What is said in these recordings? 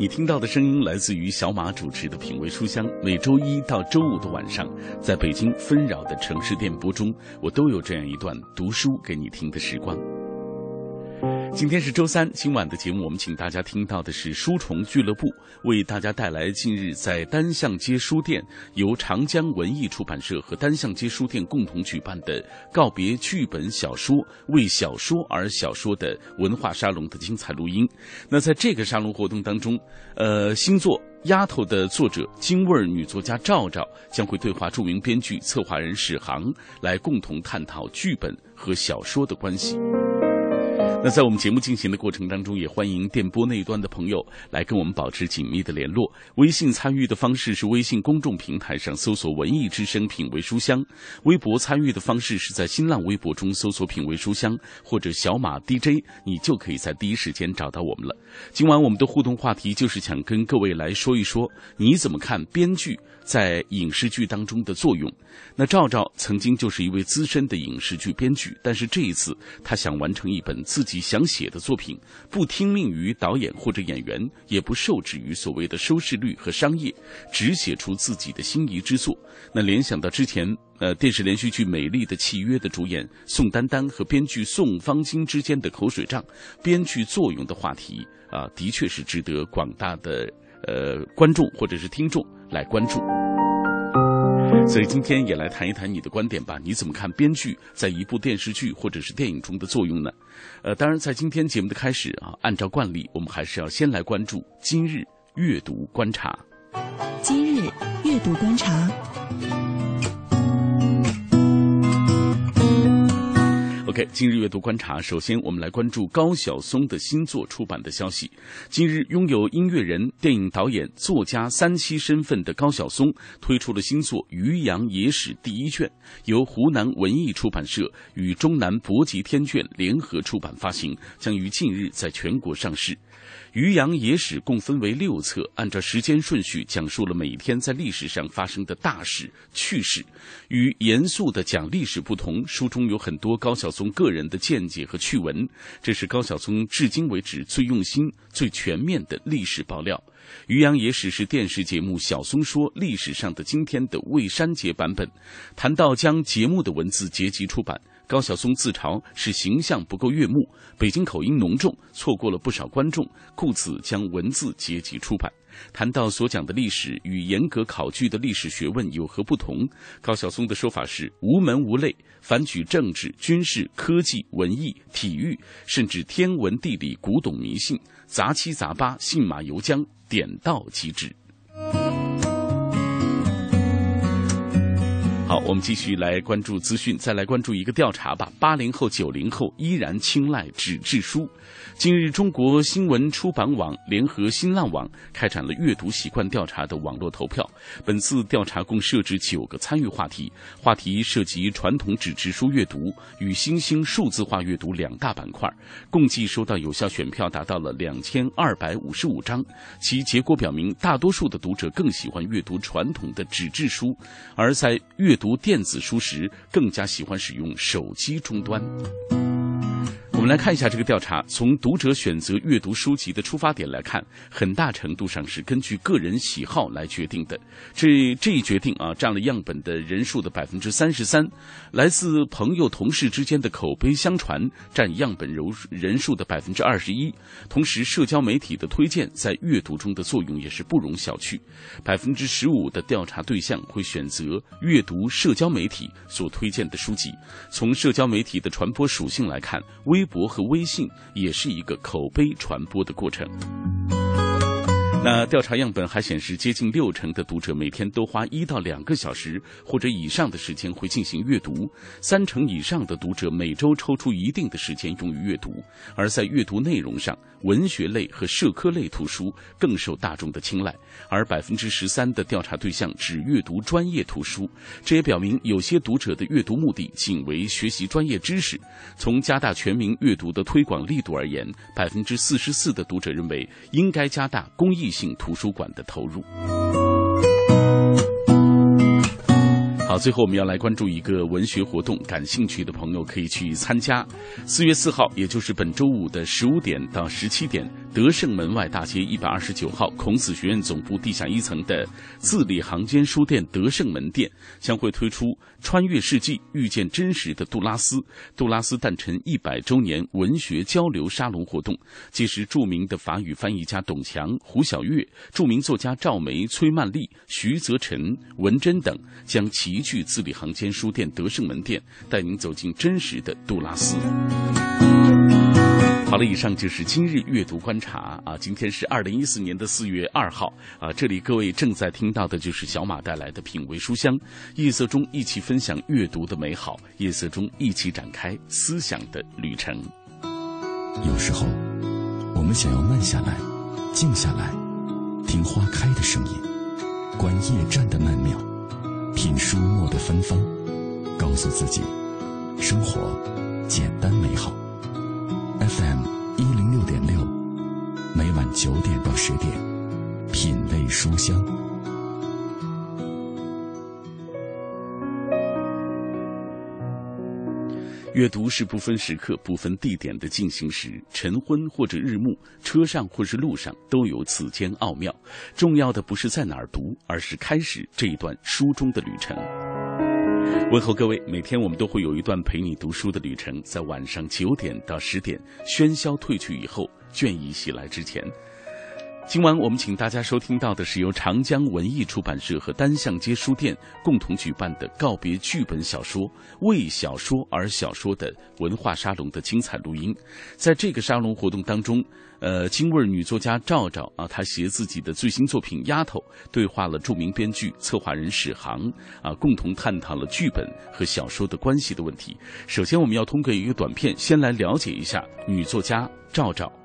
你听到的声音来自于小马主持的《品味书香》，每周一到周五的晚上，在北京纷扰的城市电波中，我都有这样一段读书给你听的时光。今天是周三，今晚的节目我们请大家听到的是书虫俱乐部为大家带来近日在单向街书店由长江文艺出版社和单向街书店共同举办的告别剧本小说为小说而小说的文化沙龙的精彩录音。那在这个沙龙活动当中，呃，新作《丫头》的作者京味儿女作家赵赵将会对话著名编剧、策划人史航，来共同探讨剧本和小说的关系。那在我们节目进行的过程当中，也欢迎电波那一端的朋友来跟我们保持紧密的联络。微信参与的方式是微信公众平台上搜索“文艺之声品味书香”，微博参与的方式是在新浪微博中搜索“品味书香”或者“小马 DJ”，你就可以在第一时间找到我们了。今晚我们的互动话题就是想跟各位来说一说，你怎么看编剧在影视剧当中的作用？那赵赵曾经就是一位资深的影视剧编剧，但是这一次他想完成一本自己想写的作品，不听命于导演或者演员，也不受制于所谓的收视率和商业，只写出自己的心仪之作。那联想到之前呃电视连续剧《美丽的契约》的主演宋丹丹和编剧宋方金之间的口水仗，编剧作用的话题啊，的确是值得广大的呃观众或者是听众来关注。所以今天也来谈一谈你的观点吧，你怎么看编剧在一部电视剧或者是电影中的作用呢？呃，当然，在今天节目的开始啊，按照惯例，我们还是要先来关注今日阅读观察。今日阅读观察。今日阅读观察，首先我们来关注高晓松的新作出版的消息。今日，拥有音乐人、电影导演、作家三栖身份的高晓松推出了新作《渔阳野史》第一卷，由湖南文艺出版社与中南博集天卷联合出版发行，将于近日在全国上市。《渔阳野史》共分为六册，按照时间顺序讲述了每天在历史上发生的大事趣事。与严肃的讲历史不同，书中有很多高晓松个人的见解和趣闻，这是高晓松至今为止最用心、最全面的历史爆料。《渔阳野史》是电视节目《晓松说》历史上的今天的未删节版本。谈到将节目的文字结集出版。高晓松自嘲是形象不够悦目，北京口音浓重，错过了不少观众，故此将文字结集出版。谈到所讲的历史与严格考据的历史学问有何不同，高晓松的说法是无门无类，凡举政治、军事、科技、文艺、体育，甚至天文地理、古董迷信，杂七杂八，信马由缰，点到即止。我们继续来关注资讯，再来关注一个调查吧。八零后、九零后依然青睐纸质书。近日，中国新闻出版网联合新浪网开展了阅读习惯调查的网络投票。本次调查共设置九个参与话题，话题涉及传统纸质书阅读与新兴数字化阅读两大板块，共计收到有效选票达到了两千二百五十五张。其结果表明，大多数的读者更喜欢阅读传统的纸质书，而在阅读读电子书时，更加喜欢使用手机终端。我们来看一下这个调查。从读者选择阅读书籍的出发点来看，很大程度上是根据个人喜好来决定的。这这一决定啊，占了样本的人数的百分之三十三。来自朋友、同事之间的口碑相传占样本人人数的百分之二十一。同时，社交媒体的推荐在阅读中的作用也是不容小觑。百分之十五的调查对象会选择阅读社交媒体所推荐的书籍。从社交媒体的传播属性来看，微博和微信也是一个口碑传播的过程。那调查样本还显示，接近六成的读者每天都花一到两个小时或者以上的时间会进行阅读，三成以上的读者每周抽出一定的时间用于阅读。而在阅读内容上，文学类和社科类图书更受大众的青睐，而百分之十三的调查对象只阅读专业图书。这也表明，有些读者的阅读目的仅为学习专业知识。从加大全民阅读的推广力度而言，百分之四十四的读者认为应该加大公益。性图书馆的投入。好，最后我们要来关注一个文学活动，感兴趣的朋友可以去参加。四月四号，也就是本周五的十五点到十七点，德胜门外大街一百二十九号孔子学院总部地下一层的字里行间书店德胜门店将会推出。穿越世纪，遇见真实的杜拉斯。杜拉斯诞辰一百周年文学交流沙龙活动，届时著名的法语翻译家董强、胡晓月、著名作家赵梅、崔曼丽、徐泽辰、文珍等将齐聚字里行间书店德胜门店，带您走进真实的杜拉斯。好了，以上就是今日阅读观察啊。今天是二零一四年的四月二号啊。这里各位正在听到的就是小马带来的品味书香，夜色中一起分享阅读的美好，夜色中一起展开思想的旅程。有时候，我们想要慢下来，静下来，听花开的声音，观夜战的曼妙，品书墨的芬芳，告诉自己，生活简单美好。FM 一零六点六，每晚九点到十点，品味书香。阅读是不分时刻、不分地点的进行时，晨昏或者日暮，车上或是路上，都有此间奥妙。重要的不是在哪儿读，而是开始这一段书中的旅程。问候各位，每天我们都会有一段陪你读书的旅程，在晚上九点到十点，喧嚣褪去以后，倦意袭来之前。今晚我们请大家收听到的是由长江文艺出版社和单向街书店共同举办的告别剧本小说“为小说而小说”的文化沙龙的精彩录音。在这个沙龙活动当中。呃，京味女作家赵赵啊，她携自己的最新作品《丫头》，对话了著名编剧、策划人史航啊，共同探讨了剧本和小说的关系的问题。首先，我们要通过一个短片，先来了解一下女作家赵赵。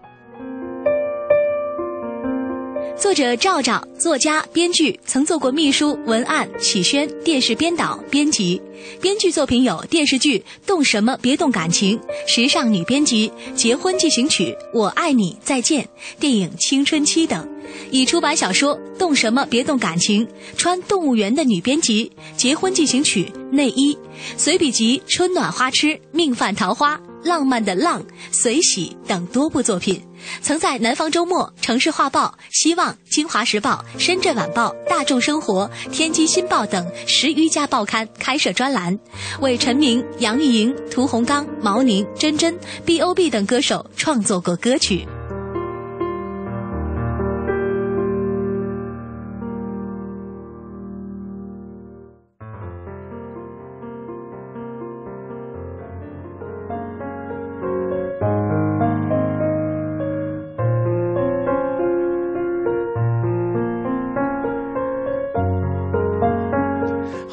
作者赵赵，作家、编剧，曾做过秘书、文案、启宣、电视编导、编辑。编剧作品有电视剧《动什么别动感情》，时尚女编辑《结婚进行曲》，我爱你再见，电影《青春期》等。已出版小说《动什么别动感情》，穿动物园的女编辑《结婚进行曲》内衣，随笔集《春暖花痴》，命犯桃花。浪漫的浪、随喜等多部作品，曾在《南方周末》《城市画报》《希望》《京华时报》《深圳晚报》《大众生活》《天津新报》等十余家报刊开设专栏，为陈明、杨钰莹、屠洪刚、毛宁、珍珍、B.O.B 等歌手创作过歌曲。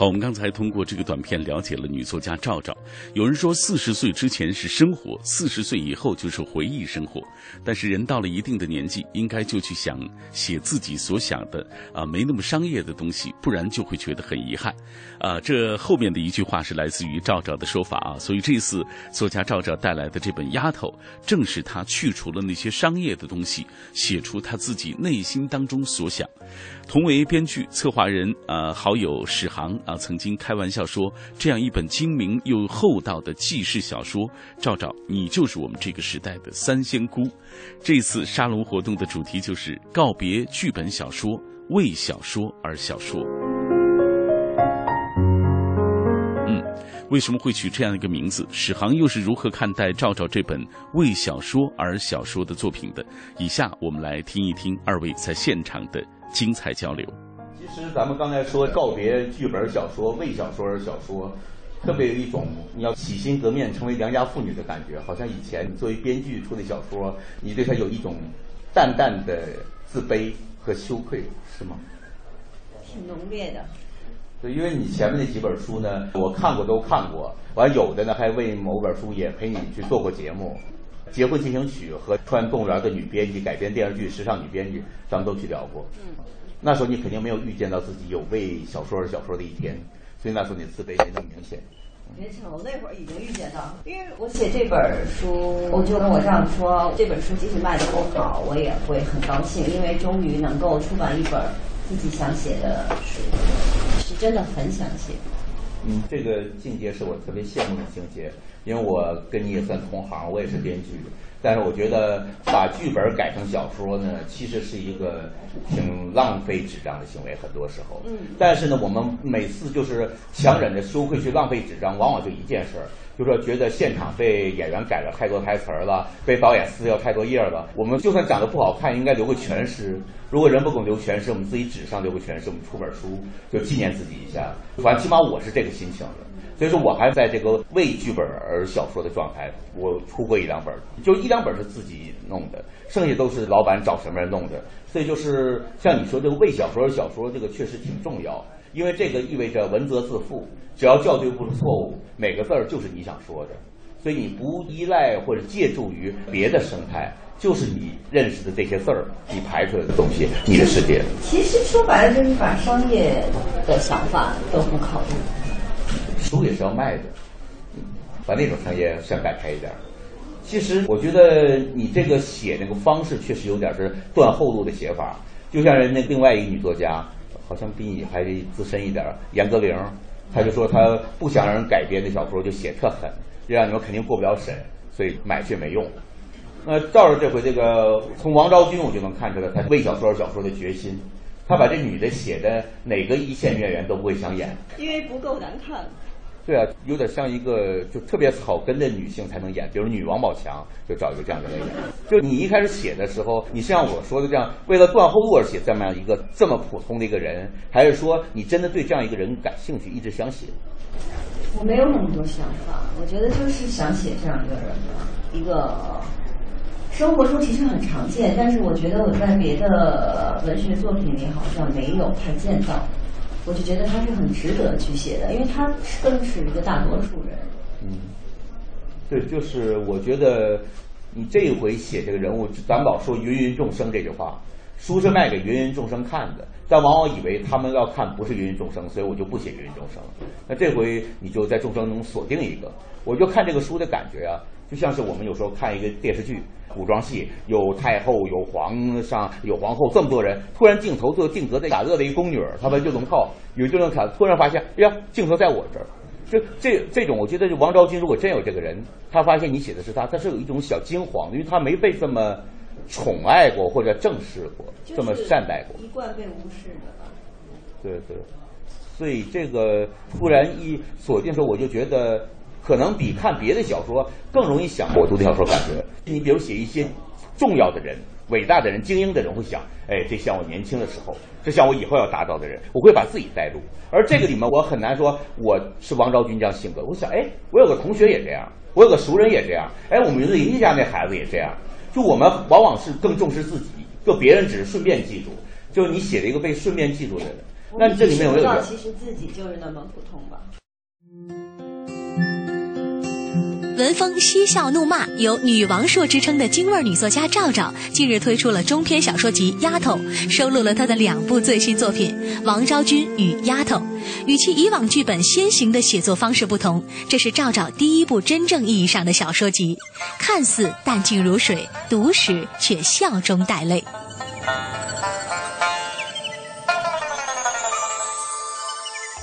好，我们刚才通过这个短片了解了女作家赵赵。有人说，四十岁之前是生活，四十岁以后就是回忆生活。但是人到了一定的年纪，应该就去想写自己所想的啊，没那么商业的东西，不然就会觉得很遗憾。啊，这后面的一句话是来自于赵赵的说法啊。所以这次作家赵赵带来的这本《丫头》，正是他去除了那些商业的东西，写出他自己内心当中所想。同为编剧、策划人啊，好友史航啊，曾经开玩笑说，这样一本精明又厚道的纪实小说，赵赵，你就是我们这个时代的三仙姑。这次沙龙活动的主题就是告别剧本小说，为小说而小说。嗯，为什么会取这样一个名字？史航又是如何看待赵赵这本为小说而小说的作品的？以下我们来听一听二位在现场的。精彩交流。其实咱们刚才说告别剧本小说，为小说而小说，特别有一种你要洗心革面，成为良家妇女的感觉。好像以前你作为编剧出的小说，你对他有一种淡淡的自卑，和羞愧，是吗？挺浓烈的。对，因为你前面那几本书呢，我看过都看过，完有的呢还为某本书也陪你去做过节目，《结婚进行曲》和《穿动物园》的女编辑改编电视剧《时尚女编辑》，咱们都去聊过。嗯，那时候你肯定没有预见到自己有为小说而小说的一天，所以那时候你自卑没那么明显。没错，我那会儿已经预见到，因为我写这本书，我就跟我丈夫说，这本书即使卖的不好，我也会很高兴，因为终于能够出版一本自己想写的书，是真的很想写。嗯，这个境界是我特别羡慕的境界，因为我跟你也算同行，我也是编剧。但是我觉得把剧本改成小说呢，其实是一个挺浪费纸张的行为，很多时候。嗯。但是呢，我们每次就是强忍着羞愧去浪费纸张，往往就一件事儿，就说觉得现场被演员改了太多台词儿了，被导演撕掉太多页了。我们就算长得不好看，应该留个全尸。如果人不给我们留全尸，我们自己纸上留个全尸，我们出本书就纪念自己一下。反正起码我是这个心情的。所以说我还在这个为剧本而小说的状态，我出过一两本，就一两本是自己弄的，剩下都是老板找什么人弄的。所以就是像你说这个为小说而小说，这个确实挺重要，因为这个意味着文责自负，只要校对不出错误，每个字儿就是你想说的，所以你不依赖或者借助于别的生态，就是你认识的这些字儿，你排出来的东西，你的世界。其实说白了就是把商业的想法都不考虑。书也是要卖的，把那种商业想改开一点。其实我觉得你这个写那个方式确实有点是断后路的写法，就像人家另外一个女作家，好像比你还资深一点，严歌苓，她就说她不想让人改编的小说就写特狠，这样你们肯定过不了审，所以买却没用。那照着这回这个从王昭君我就能看出来，她为小说而小说的决心。她把这女的写的哪个一线演员都不会想演，因为不够难看。对啊，有点像一个就特别草根的女性才能演，比如女王宝强就找一个这样的人演。就你一开始写的时候，你像我说的这样，为了断后路而写这么样一个这么普通的一个人，还是说你真的对这样一个人感兴趣，一直想写？我没有那么多想法，我觉得就是想写这样一个人吧，一个生活中其实很常见，但是我觉得我在别的文学作品里好像没有太见到。我就觉得他是很值得去写的，因为他更是一个大多数人。嗯，对，就是我觉得你这回写这个人物，咱老说芸芸众生这句话，书是卖给芸芸众生看的，但往往以为他们要看不是芸芸众生，所以我就不写芸芸众生。那这回你就在众生中锁定一个，我就看这个书的感觉啊，就像是我们有时候看一个电视剧。古装戏有太后有皇上有皇后这么多人，突然镜头就定格在雅乐的一宫女，他们就能靠有就能看，突然发现，哎呀，镜头在我这儿，就这这种，我觉得王昭君如果真有这个人，他发现你写的是他，他是有一种小惊慌，因为他没被这么宠爱过或者正视过，这么善待过，一贯被无视的吧？对对，所以这个突然一锁定时候，我就觉得。可能比看别的小说更容易想我读的小说感觉。你比如写一些重要的人、伟大的人、精英的人，会想，哎，这像我年轻的时候，这像我以后要达到的人，我会把自己带入。而这个里面，我很难说我是王昭君这样性格。我想，哎，我有个同学也这样，我有个熟人也这样，哎，我们邻居家那孩子也这样。就我们往往是更重视自己，就别人只是顺便记住。就是你写了一个被顺便记住的人，那这里面有没有？其实自己就是那么普通吧。文风嬉笑怒骂，有“女王硕”之称的京味女作家赵赵，近日推出了中篇小说集《丫头》，收录了她的两部最新作品《王昭君与丫头》。与其以往剧本先行的写作方式不同，这是赵赵第一部真正意义上的小说集，看似淡静如水，读时却笑中带泪。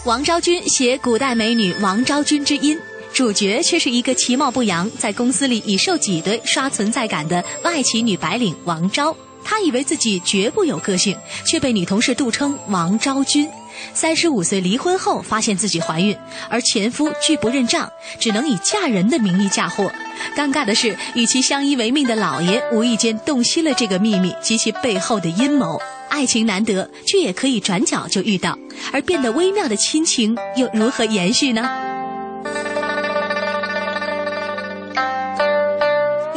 王昭君写古代美女王昭君之音。主角却是一个其貌不扬，在公司里以受挤兑刷存在感的外企女白领王昭。她以为自己绝不有个性，却被女同事杜称王昭君。三十五岁离婚后，发现自己怀孕，而前夫拒不认账，只能以嫁人的名义嫁祸。尴尬的是，与其相依为命的老爷无意间洞悉了这个秘密及其背后的阴谋。爱情难得，却也可以转角就遇到，而变得微妙的亲情又如何延续呢？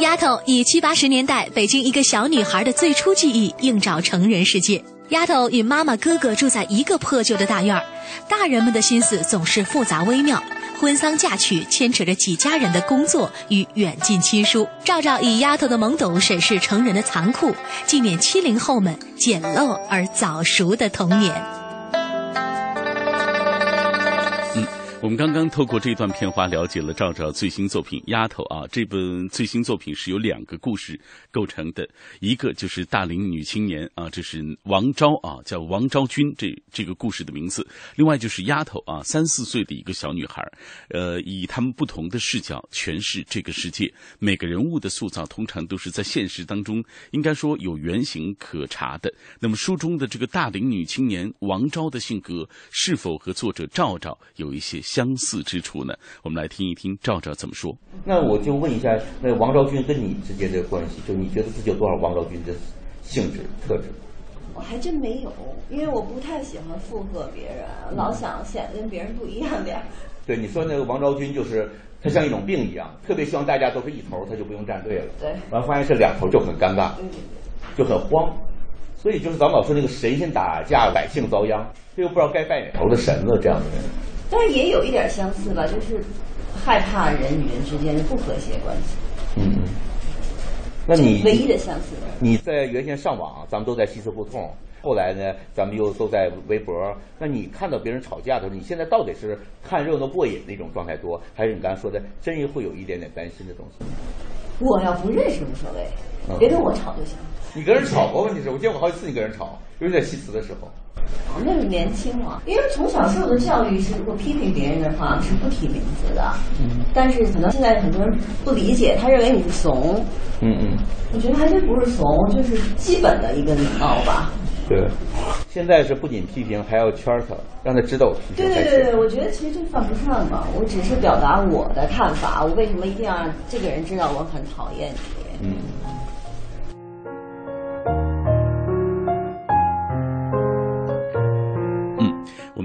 丫头以七八十年代北京一个小女孩的最初记忆映照成人世界。丫头与妈妈、哥哥住在一个破旧的大院儿，大人们的心思总是复杂微妙。婚丧嫁娶牵扯着几家人的工作与远近亲疏。赵赵以丫头的懵懂审视成人的残酷，纪念七零后们简陋而早熟的童年。我们刚刚透过这段片花了解了赵赵最新作品《丫头》啊，这本最新作品是由两个故事构成的，一个就是大龄女青年啊，这是王昭啊，叫王昭君，这这个故事的名字；另外就是丫头啊，三四岁的一个小女孩，呃，以他们不同的视角诠释这个世界。每个人物的塑造通常都是在现实当中，应该说有原型可查的。那么书中的这个大龄女青年王昭的性格，是否和作者赵赵有一些？相似之处呢？我们来听一听赵赵怎么说。那我就问一下，那王昭君跟你之间的关系，就你觉得自己有多少王昭君的性质特质？我还真没有，因为我不太喜欢附和别人，老想显得跟别人不一样点。对，你说那个王昭君，就是她像一种病一样，特别希望大家都是一头，她就不用站队了。对，完发现是两头就很尴尬，就很慌。所以就是咱们老说那个神仙打架，百姓遭殃，这又不知道该拜哪头的神了，这样的人。但是也有一点相似吧，就是害怕人与人之间的不和谐关系。嗯嗯。那你唯一的相似。你在原先上网，咱们都在西四胡同，后来呢，咱们又都在微博。那你看到别人吵架的时候，你现在到底是看热闹过瘾那种状态多，还是你刚才说的真会有一点点担心的东西？我要不认识无所谓，别跟我吵就行。你跟人吵过？问题是我见过好几次你跟人吵，尤其在西祠的时候。那是年轻嘛，因为从小受的教育是，如果批评别人的话是不提名字的。嗯。但是可能现在很多人不理解，他认为你是怂。嗯嗯。我觉得还真不是怂，就是基本的一个礼貌吧。对。现在是不仅批评，还要圈他，让他知道我批评。对对对对，我觉得其实这犯不上嘛。我只是表达我的看法，我为什么一定要让这个人知道我很讨厌你？嗯。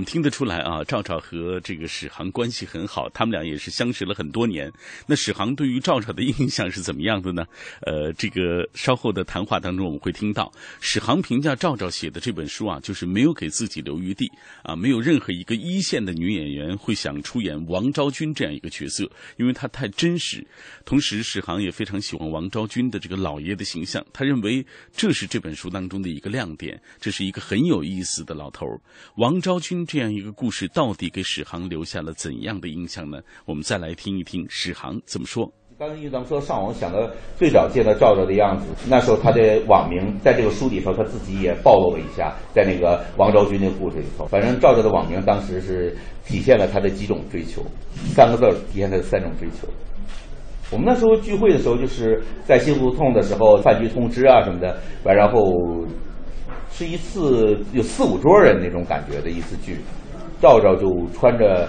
听得出来啊，赵赵和这个史航关系很好，他们俩也是相识了很多年。那史航对于赵赵的印象是怎么样的呢？呃，这个稍后的谈话当中我们会听到，史航评价赵赵写的这本书啊，就是没有给自己留余地啊，没有任何一个一线的女演员会想出演王昭君这样一个角色，因为她太真实。同时，史航也非常喜欢王昭君的这个老爷的形象，他认为这是这本书当中的一个亮点，这是一个很有意思的老头儿，王昭君。这这样一个故事到底给史航留下了怎样的印象呢？我们再来听一听史航怎么说。刚才因为咱们说上网想到最早见到赵赵的样子，那时候他的网名在这个书里头他自己也暴露了一下，在那个王昭君那故事里头，反正赵赵的网名当时是体现了他的几种追求，三个字体现他的三种追求。我们那时候聚会的时候，就是在新胡同的时候，饭局通知啊什么的，完然后。是一次有四五桌人那种感觉的一次剧，赵赵就穿着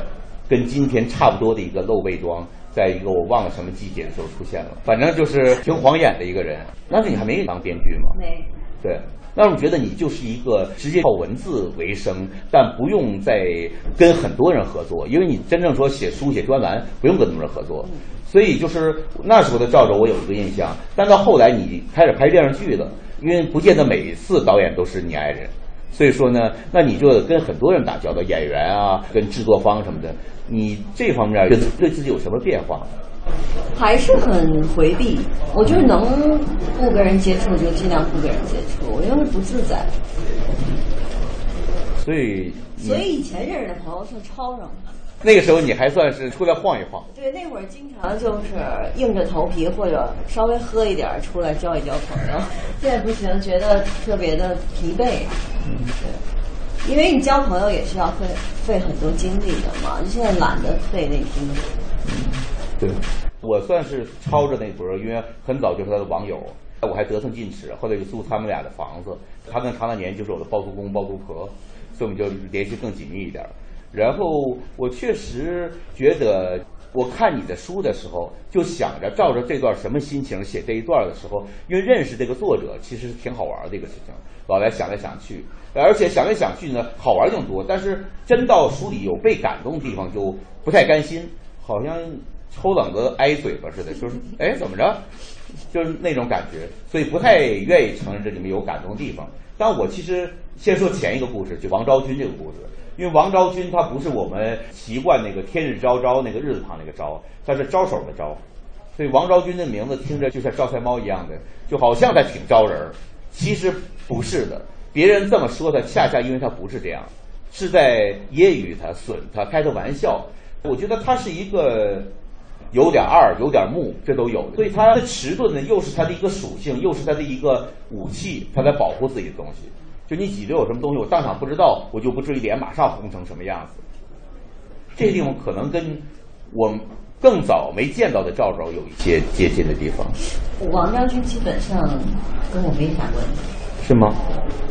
跟今天差不多的一个露背装，在一个我忘了什么季节的时候出现了，反正就是挺晃眼的一个人。那时你还没当编剧吗？没。对，那我觉得你就是一个直接靠文字为生，但不用再跟很多人合作，因为你真正说写书写专栏不用跟那么多人合作，所以就是那时候的赵赵我有一个印象，但到后来你开始拍电视剧了。因为不见得每一次导演都是你爱人，所以说呢，那你就跟很多人打交道，演员啊，跟制作方什么的，你这方面对对自己有什么变化？还是很回避，我就是能不跟人接触就尽量不跟人接触，因为不自在。所以，所以以前认识的朋友算超上的。那个时候你还算是出来晃一晃。对，那会儿经常就是硬着头皮或者稍微喝一点出来交一交朋友。现在不行，觉得特别的疲惫。嗯，对，因为你交朋友也是要费费很多精力的嘛，你现在懒得费那精力。嗯，对，我算是抄着那波，因为很早就是他的网友，我还得寸进尺，后来就租他们俩的房子，他跟常大年就是我的包租公包租婆，所以我们就联系更紧密一点。然后我确实觉得，我看你的书的时候，就想着照着这段什么心情写这一段的时候，因为认识这个作者其实是挺好玩的一个事情，老来想来想去，而且想来想去呢，好玩更多。但是真到书里有被感动地方，就不太甘心，好像抽冷子挨嘴巴似的，就是哎怎么着，就是那种感觉，所以不太愿意承认这里面有感动地方。但我其实先说前一个故事，就王昭君这个故事，因为王昭君她不是我们习惯那个天日昭昭那个日字旁那个昭，她是招手的招，所以王昭君的名字听着就像招财猫一样的，就好像在挺招人儿，其实不是的。别人这么说他，恰恰因为他不是这样，是在揶揄他、损他、开他玩笑。我觉得他是一个有点二、有点木，这都有。所以他的迟钝呢，又是他的一个属性，又是他的一个武器，他在保护自己的东西。就你挤兑我什么东西，我当场不知道，我就不至于脸马上红成什么样子。这地方可能跟我更早没见到的赵赵有一些接近的地方，王昭君基本上跟我没啥关系。是吗？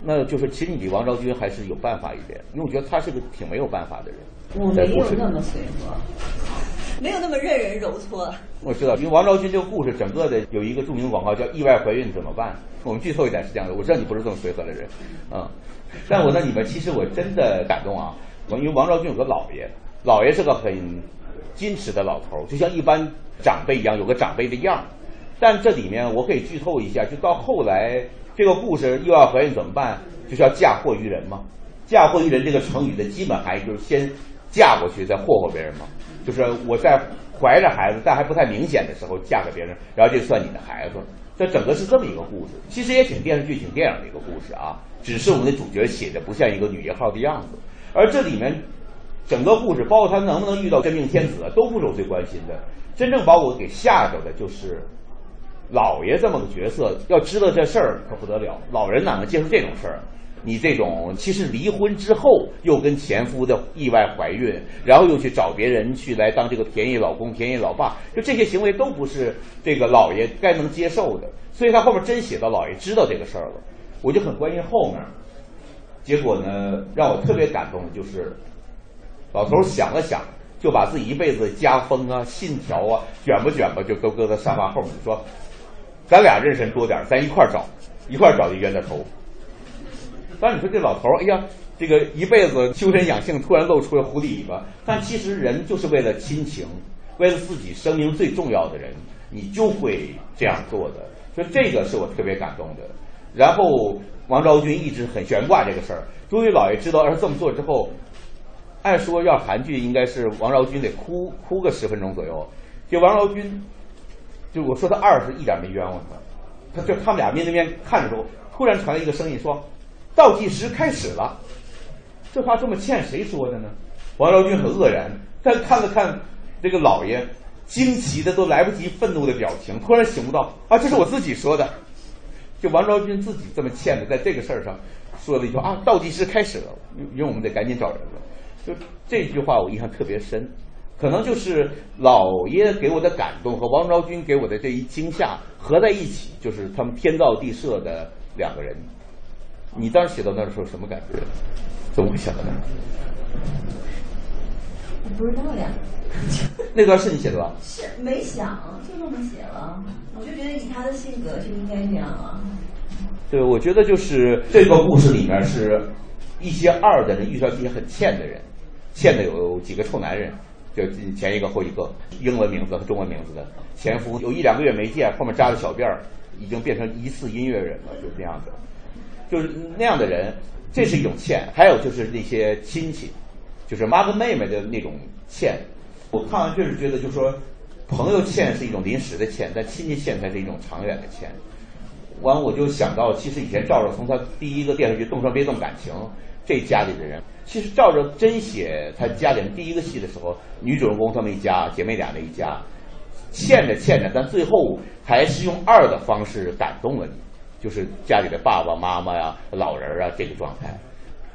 那就是其实你比王昭君还是有办法一点，因为我觉得他是个挺没有办法的人。我没有那么随和，没有那么任人揉搓。我知道，因为王昭君这个故事整个的有一个著名广告叫“意外怀孕怎么办”。我们剧透一点是这样的，我知道你不是这么随和的人，嗯，但我在里面其实我真的感动啊，因为王昭君有个姥爷，姥爷是个很矜持的老头，就像一般长辈一样，有个长辈的样儿。但这里面我可以剧透一下，就到后来这个故事意外怀孕怎么办，就是要嫁祸于人嘛。嫁祸于人这个成语的基本含义就是先嫁过去，再祸祸别人嘛。就是我在怀着孩子但还不太明显的时候嫁给别人，然后这算你的孩子。这整个是这么一个故事，其实也挺电视剧、挺电影的一个故事啊。只是我们的主角写的不像一个女一号的样子，而这里面整个故事，包括他能不能遇到真命天子，都不是我最关心的。真正把我给吓着的就是老爷这么个角色，要知道这事儿可不得了，老人哪能接受这种事儿？你这种其实离婚之后又跟前夫的意外怀孕，然后又去找别人去来当这个便宜老公、便宜老爸，就这些行为都不是这个老爷该能接受的。所以他后面真写到老爷知道这个事儿了，我就很关心后面。结果呢，让我特别感动的就是，老头想了想，就把自己一辈子家风啊、信条啊卷吧卷吧，就都搁在沙发后面说：“咱俩认识多点，咱一块儿找，一块儿找一冤大头。”但你说这老头儿，哎呀，这个一辈子修身养性，突然露出了狐狸尾巴。但其实人就是为了亲情，为了自己生命最重要的人，你就会这样做的。所以这个是我特别感动的。然后王昭君一直很悬挂这个事儿，终于老爷知道儿子这么做之后，按说要韩剧应该是王昭君得哭哭个十分钟左右，就王昭君，就我说他二是一点没冤枉他，他就他们俩面对面看的时候，突然传来一个声音说。倒计时开始了，这话这么欠谁说的呢？王昭君很愕然，但看了看这个老爷，惊奇的都来不及愤怒的表情，突然醒悟到啊，这是我自己说的。就王昭君自己这么欠的，在这个事儿上说了一句啊，倒计时开始了，因为我们得赶紧找人了。就这句话我印象特别深，可能就是老爷给我的感动和王昭君给我的这一惊吓合在一起，就是他们天造地设的两个人。你当时写到那儿的时候什么感觉？怎么会想到那儿？我不知道呀，那段是你写的吧？是没想就这么写了，我就觉得以他的性格就应该这样啊。对，我觉得就是这个故事里面是一些二的人遇上一些很欠的人，欠的有几个臭男人，就前一个后一个，英文名字和中文名字的前夫，有一两个月没见，后面扎着小辫儿，已经变成疑似音乐人了，就是那样的。就是那样的人，这是一种欠；还有就是那些亲戚，就是妈跟妹妹的那种欠。我看完就是觉得，就是说，朋友欠是一种临时的欠，但亲戚欠才是一种长远的欠。完，我就想到，其实以前赵赵从他第一个电视剧《动车别动感情》这家里的人，其实赵赵真写他家里人第一个戏的时候，女主人公他们一家姐妹俩那一家，欠着欠着，但最后还是用二的方式感动了你。就是家里的爸爸妈妈呀、老人啊这个状态。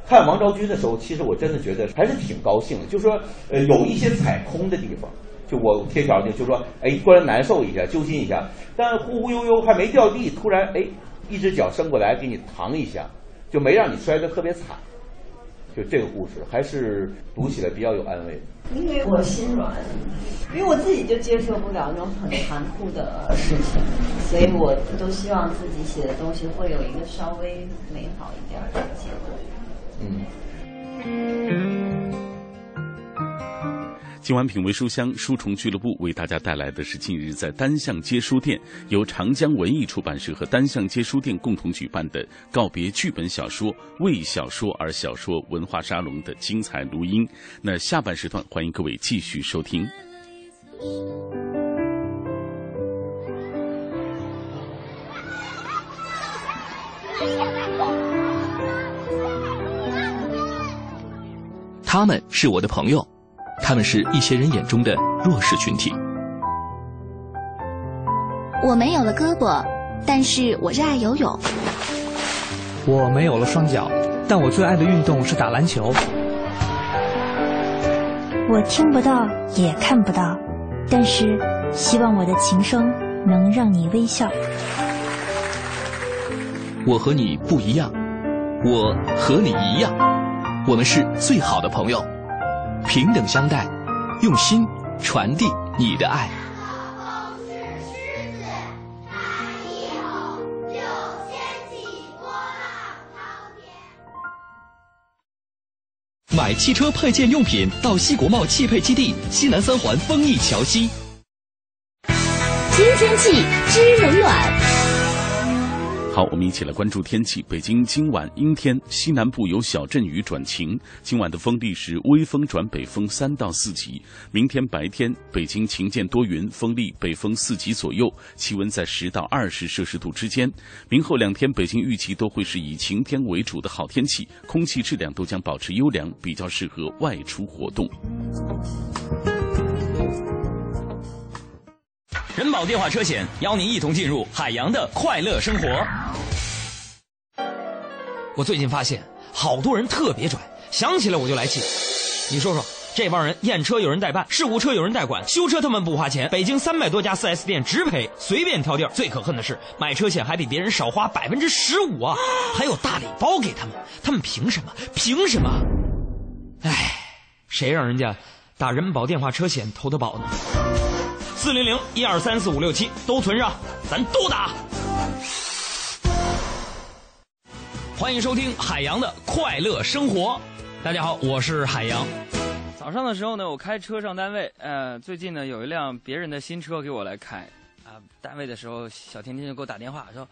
看王昭君的时候，其实我真的觉得还是挺高兴的，就是说，呃，有一些踩空的地方，就我贴条就就说，哎，突然难受一下，揪心一下，但忽忽悠悠还没掉地，突然哎，一只脚伸过来给你扛一下，就没让你摔得特别惨。就这个故事，还是读起来比较有安慰。因为我心软，因为我自己就接受不了那种很残酷的事情，所以我都希望自己写的东西会有一个稍微美好一点的结果。嗯。今晚品味书香书虫俱乐部为大家带来的是近日在单向街书店由长江文艺出版社和单向街书店共同举办的告别剧本小说为小说而小说文化沙龙的精彩录音。那下半时段欢迎各位继续收听。他们是我的朋友，他们是一些人眼中的弱势群体。我没有了胳膊，但是我热爱游泳。我没有了双脚，但我最爱的运动是打篮球。我听不到，也看不到，但是希望我的琴声能让你微笑。我和你不一样，我和你一样，我们是最好的朋友，平等相待，用心传递你的爱。买汽车配件用品到西国贸汽配基地西南三环丰益桥西。新天气知冷暖。好，我们一起来关注天气。北京今晚阴天，西南部有小阵雨转晴。今晚的风力是微风转北风三到四级。明天白天，北京晴间多云，风力北风四级左右，气温在十到二十摄氏度之间。明后两天，北京预期都会是以晴天为主的好天气，空气质量都将保持优良，比较适合外出活动。人保电话车险邀您一同进入海洋的快乐生活。我最近发现，好多人特别拽，想起来我就来气。你说说，这帮人验车有人代办，事故车有人代管，修车他们不花钱。北京三百多家 4S 店直赔，随便挑地儿。最可恨的是，买车险还比别人少花百分之十五啊！还有大礼包给他们，他们凭什么？凭什么？唉，谁让人家打人保电话车险投的保呢？四零零一二三四五六七都存上，咱都打。欢迎收听海洋的快乐生活。大家好，我是海洋。早上的时候呢，我开车上单位。呃，最近呢，有一辆别人的新车给我来开。啊，单位的时候，小甜甜就给我打电话说：“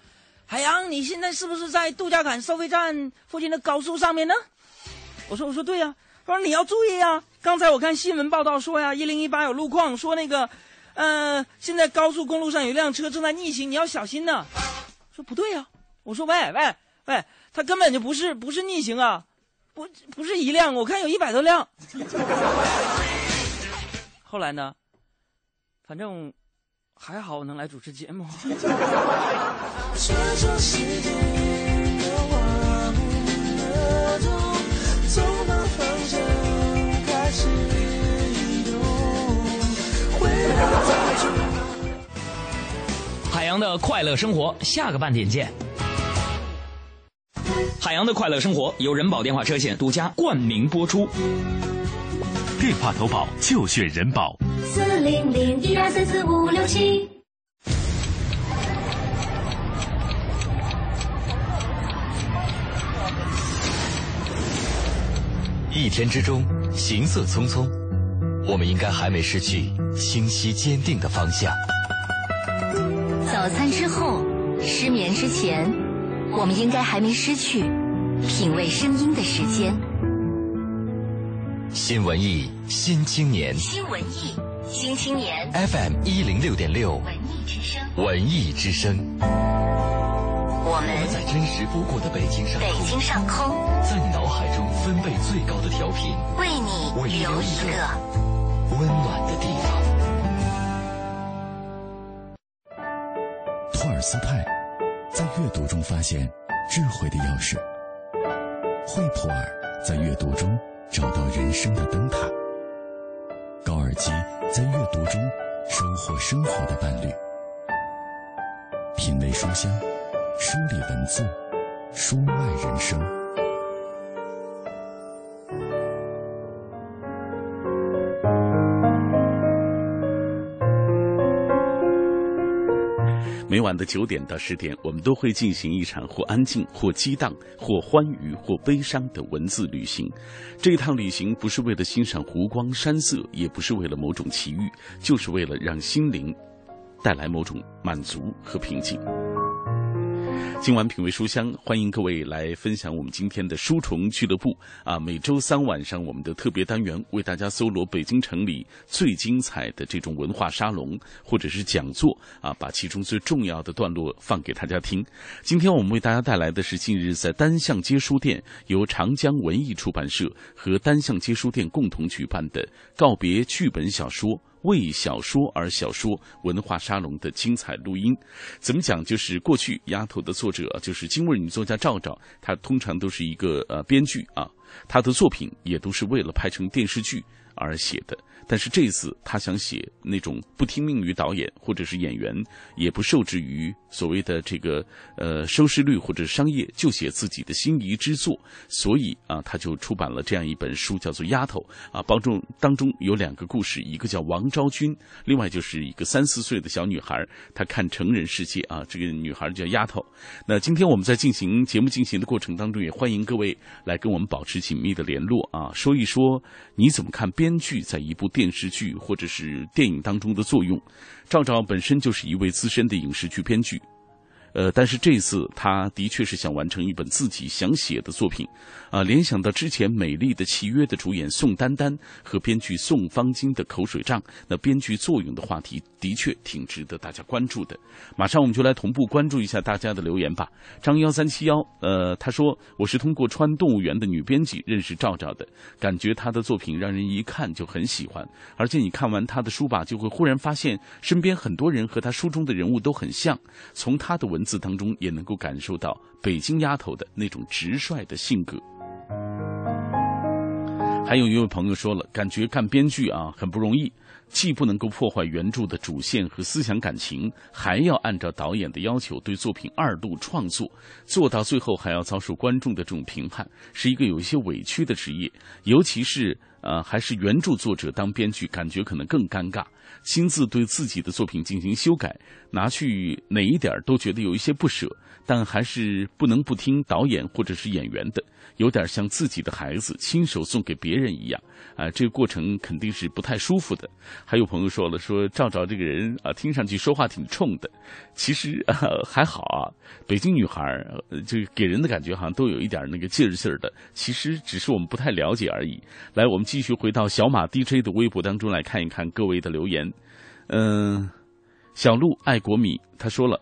海洋，你现在是不是在度假坎收费站附近的高速上面呢？”我说：“我说对呀。”他说：“你要注意呀，刚才我看新闻报道说呀，一零一八有路况，说那个。”嗯，现在高速公路上有一辆车正在逆行，你要小心呢。说不对呀，我说喂喂喂，他根本就不是不是逆行啊，不不是一辆，我看有一百多辆。后来呢，反正还好能来主持节目。洋的快乐生活，下个半点见。海洋的快乐生活由人保电话车险独家冠名播出。电话投保就选人保。四零零一二三四五六七。一天之中，行色匆匆，我们应该还没失去清晰坚定的方向。早餐之后，失眠之前，我们应该还没失去品味声音的时间。新文艺新青年，新文艺新青年，FM 一零六点六，文艺之声，文艺之声。我们在真实不过的北京上空，北京上空，在你脑海中分贝最高的调频，为你留一个温暖的地方。斯泰在阅读中发现智慧的钥匙，惠普尔在阅读中找到人生的灯塔，高尔基在阅读中收获生活的伴侣。品味书香，梳理文字，书外人生。每晚的九点到十点，我们都会进行一场或安静、或激荡、或欢愉、或悲伤的文字旅行。这一趟旅行不是为了欣赏湖光山色，也不是为了某种奇遇，就是为了让心灵带来某种满足和平静。今晚品味书香，欢迎各位来分享我们今天的书虫俱乐部啊！每周三晚上，我们的特别单元为大家搜罗北京城里最精彩的这种文化沙龙或者是讲座啊，把其中最重要的段落放给大家听。今天我们为大家带来的是近日在单向街书店由长江文艺出版社和单向街书店共同举办的告别剧本小说。为小说而小说文化沙龙的精彩录音，怎么讲？就是过去《丫头》的作者就是京味女作家赵赵，她通常都是一个呃编剧啊，她的作品也都是为了拍成电视剧而写的。但是这次他想写那种不听命于导演或者是演员，也不受制于所谓的这个呃收视率或者商业，就写自己的心仪之作。所以啊，他就出版了这样一本书，叫做《丫头》啊。当中当中有两个故事，一个叫王昭君，另外就是一个三四岁的小女孩，她看成人世界啊。这个女孩叫丫头。那今天我们在进行节目进行的过程当中，也欢迎各位来跟我们保持紧密的联络啊，说一说你怎么看编编剧在一部电。电视剧或者是电影当中的作用，赵赵本身就是一位资深的影视剧编剧。呃，但是这次他的确是想完成一本自己想写的作品，啊，联想到之前《美丽的契约》的主演宋丹丹和编剧宋方金的口水仗，那编剧作用的话题的确挺值得大家关注的。马上我们就来同步关注一下大家的留言吧。张幺三七幺，呃，他说我是通过川动物园的女编辑认识赵赵的，感觉她的作品让人一看就很喜欢，而且你看完她的书吧，就会忽然发现身边很多人和她书中的人物都很像，从她的文。文字当中也能够感受到北京丫头的那种直率的性格。还有一位朋友说了，感觉干编剧啊很不容易，既不能够破坏原著的主线和思想感情，还要按照导演的要求对作品二度创作，做到最后还要遭受观众的这种评判，是一个有一些委屈的职业。尤其是呃，还是原著作者当编剧，感觉可能更尴尬。亲自对自己的作品进行修改，拿去哪一点都觉得有一些不舍，但还是不能不听导演或者是演员的，有点像自己的孩子亲手送给别人一样，啊，这个过程肯定是不太舒服的。还有朋友说了，说赵赵这个人啊，听上去说话挺冲的，其实还好啊，北京女孩就给人的感觉好像都有一点那个劲儿劲儿的，其实只是我们不太了解而已。来，我们继续回到小马 DJ 的微博当中来看一看各位的留言。嗯，小鹿爱国米他说了，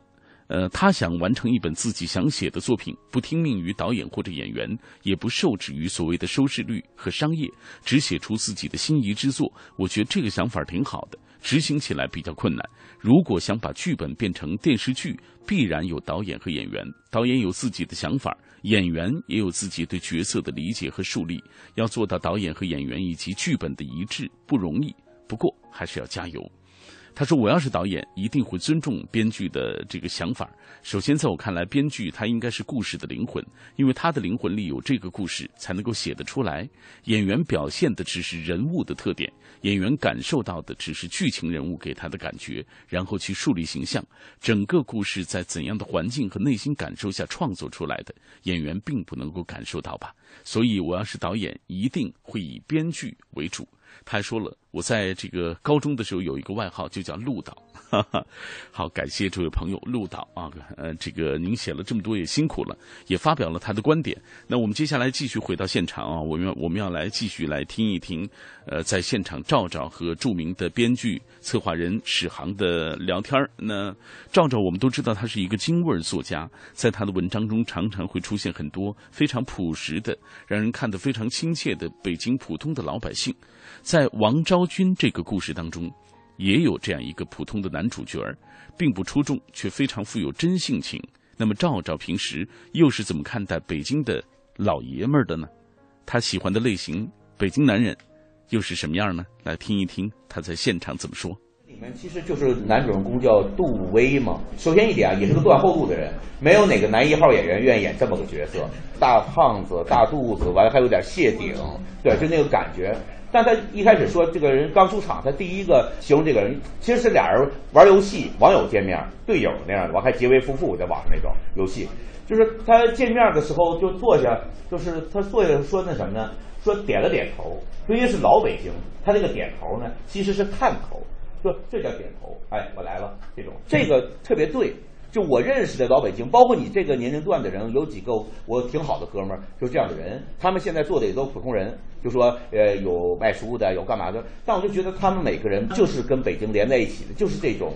呃，他想完成一本自己想写的作品，不听命于导演或者演员，也不受制于所谓的收视率和商业，只写出自己的心仪之作。我觉得这个想法挺好的，执行起来比较困难。如果想把剧本变成电视剧，必然有导演和演员，导演有自己的想法，演员也有自己对角色的理解和树立。要做到导演和演员以及剧本的一致不容易，不过还是要加油。他说：“我要是导演，一定会尊重编剧的这个想法。首先，在我看来，编剧他应该是故事的灵魂，因为他的灵魂里有这个故事，才能够写得出来。演员表现的只是人物的特点，演员感受到的只是剧情人物给他的感觉，然后去树立形象。整个故事在怎样的环境和内心感受下创作出来的，演员并不能够感受到吧？所以，我要是导演，一定会以编剧为主。”他还说了，我在这个高中的时候有一个外号，就叫鹿岛陆导。好，感谢这位朋友陆导啊，呃，这个您写了这么多也辛苦了，也发表了他的观点。那我们接下来继续回到现场啊，我们要我们要来继续来听一听，呃，在现场赵赵和著名的编剧策划人史航的聊天那赵赵我们都知道他是一个京味作家，在他的文章中常常会出现很多非常朴实的，让人看得非常亲切的北京普通的老百姓。在王昭君这个故事当中。也有这样一个普通的男主角儿并不出众，却非常富有真性情。那么赵赵平时又是怎么看待北京的老爷们儿的呢？他喜欢的类型，北京男人又是什么样呢？来听一听他在现场怎么说。里面其实就是男主人公叫杜威嘛。首先一点啊，也是个断后路的人，没有哪个男一号演员愿意演这么个角色，大胖子、大肚子，完了还有点谢顶，对，就那个感觉。但他一开始说这个人刚出场，他第一个形容这个人其实是俩人玩游戏，网友见面，队友那样的，完还结为夫妇，在网上那种游戏。就是他见面的时候就坐下，就是他坐下说那什么呢？说点了点头，因为是老北京，他这个点头呢其实是探头，说这叫点头，哎，我来了，这种这个特别对。就我认识的老北京，包括你这个年龄段的人，有几个我挺好的哥们儿，就这样的人，他们现在做的也都普通人，就说呃有卖书的，有干嘛的，但我就觉得他们每个人就是跟北京连在一起的，就是这种，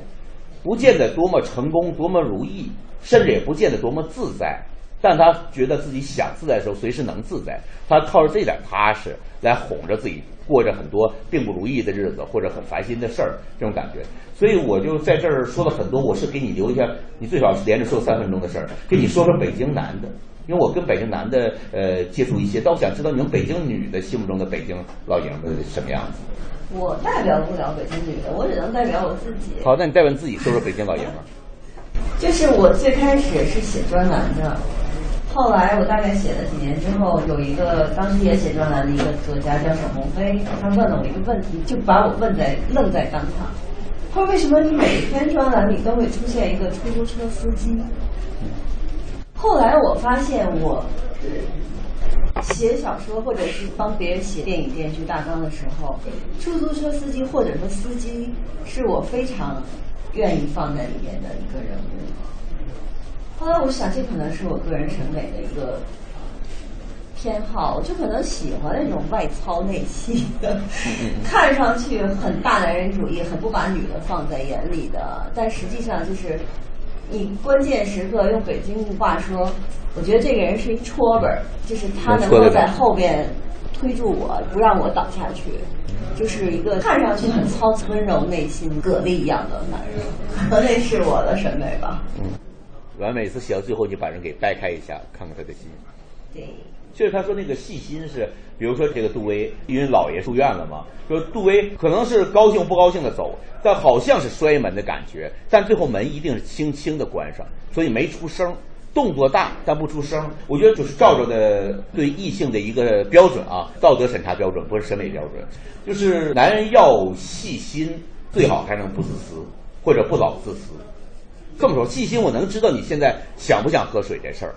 不见得多么成功，多么如意。甚至也不见得多么自在，但他觉得自己想自在的时候，随时能自在。他靠着这点踏实来哄着自己，过着很多并不如意的日子，或者很烦心的事儿，这种感觉。所以我就在这儿说了很多，我是给你留一下，你最少是连着说三分钟的事儿，跟你说说北京男的，因为我跟北京男的呃接触一些，但我想知道你们北京女的心目中的北京老爷们什么样子。我代表不了北京女的，我只能代表我自己。好，那你代表你自己说说北京老爷们。就是我最开始是写专栏的，后来我大概写了几年之后，有一个当时也写专栏的一个作家叫沈鸿飞，他问了我一个问题，就把我问在愣在当场。他说：“为什么你每篇专栏里都会出现一个出租车司机？”后来我发现，我写小说或者是帮别人写电影电视剧大纲的时候，出租车司机或者说司机是我非常。愿意放在里面的一个人物。后来我想，这可能是我个人审美的一个偏好，我就可能喜欢那种外糙内细的，看上去很大男人主义、很不把女的放在眼里的，但实际上就是你关键时刻用北京话说，我觉得这个人是一戳本儿，就是他能够在后边推住我，不让我倒下去。就是一个看上去很操、温柔、内心蛤蜊一样的男人，可能那是我的审美吧。嗯，完每次写到最后，你把人给掰开一下，看看他的心。对，就是他说那个细心是，比如说这个杜威，因为姥爷住院了嘛，说杜威可能是高兴不高兴的走，但好像是摔门的感觉，但最后门一定是轻轻的关上，所以没出声。动作大但不出声，我觉得就是照着的对异性的一个标准啊，道德审查标准不是审美标准，就是男人要细心，最好还能不自私或者不老自私。这么说，细心我能知道你现在想不想喝水这事儿，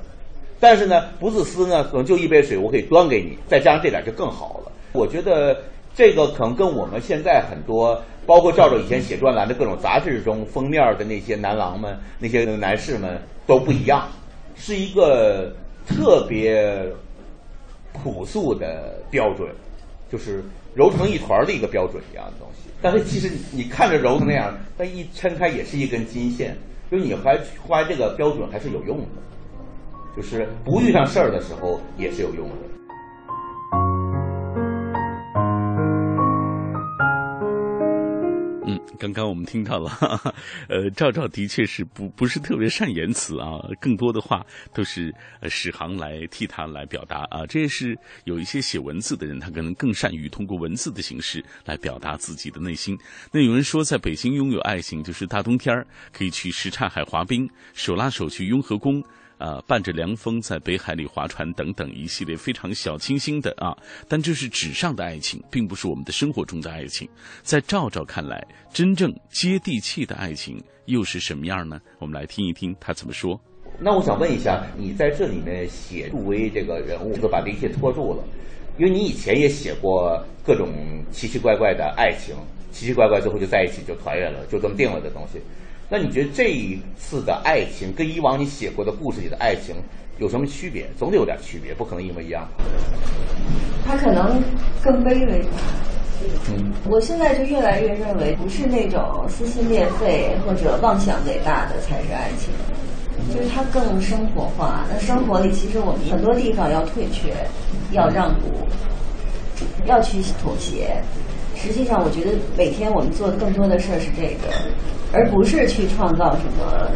但是呢，不自私呢，可能就一杯水我可以端给你，再加上这点就更好了。我觉得这个可能跟我们现在很多，包括照照以前写专栏的各种杂志中封面的那些男郎们、那些男士们都不一样。是一个特别朴素的标准，就是揉成一团的一个标准一样的东西。但是其实你看着揉成那样，但一抻开也是一根金线。就你还怀这个标准还是有用的，就是不遇上事儿的时候也是有用的。刚刚我们听到了，呃，赵赵的确是不不是特别善言辞啊，更多的话都是呃史航来替他来表达啊。这也是有一些写文字的人，他可能更善于通过文字的形式来表达自己的内心。那有人说，在北京拥有爱情，就是大冬天可以去什刹海滑冰，手拉手去雍和宫。啊，伴着凉风在北海里划船等等一系列非常小清新的啊，但这是纸上的爱情，并不是我们的生活中的爱情。在赵赵看来，真正接地气的爱情又是什么样呢？我们来听一听他怎么说。那我想问一下，你在这里面写杜威这个人物，就把这一切拖住了，因为你以前也写过各种奇奇怪怪的爱情，奇奇怪怪最后就在一起就团圆了，就这么定了的东西。那你觉得这一次的爱情跟以往你写过的故事里的爱情有什么区别？总得有点区别，不可能一模一样。他可能更卑微吧。嗯，我现在就越来越认为，不是那种撕心裂肺或者妄想伟大的才是爱情，就是它更生活化。那生活里其实我们很多地方要退却，要让步，要去妥协。实际上，我觉得每天我们做的更多的事儿是这个。而不是去创造什么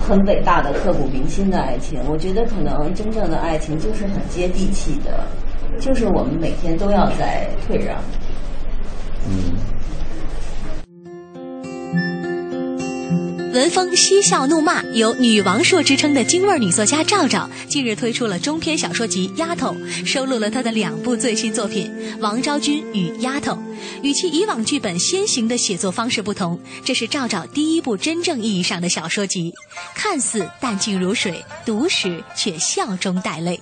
很伟大的、刻骨铭心的爱情。我觉得可能真正的爱情就是很接地气的，就是我们每天都要在退让。嗯文风嬉笑怒骂、有“女王硕”之称的京味女作家赵赵，近日推出了中篇小说集《丫头》，收录了她的两部最新作品《王昭君与丫头》。与其以往剧本先行的写作方式不同，这是赵赵第一部真正意义上的小说集，看似淡静如水，读时却笑中带泪。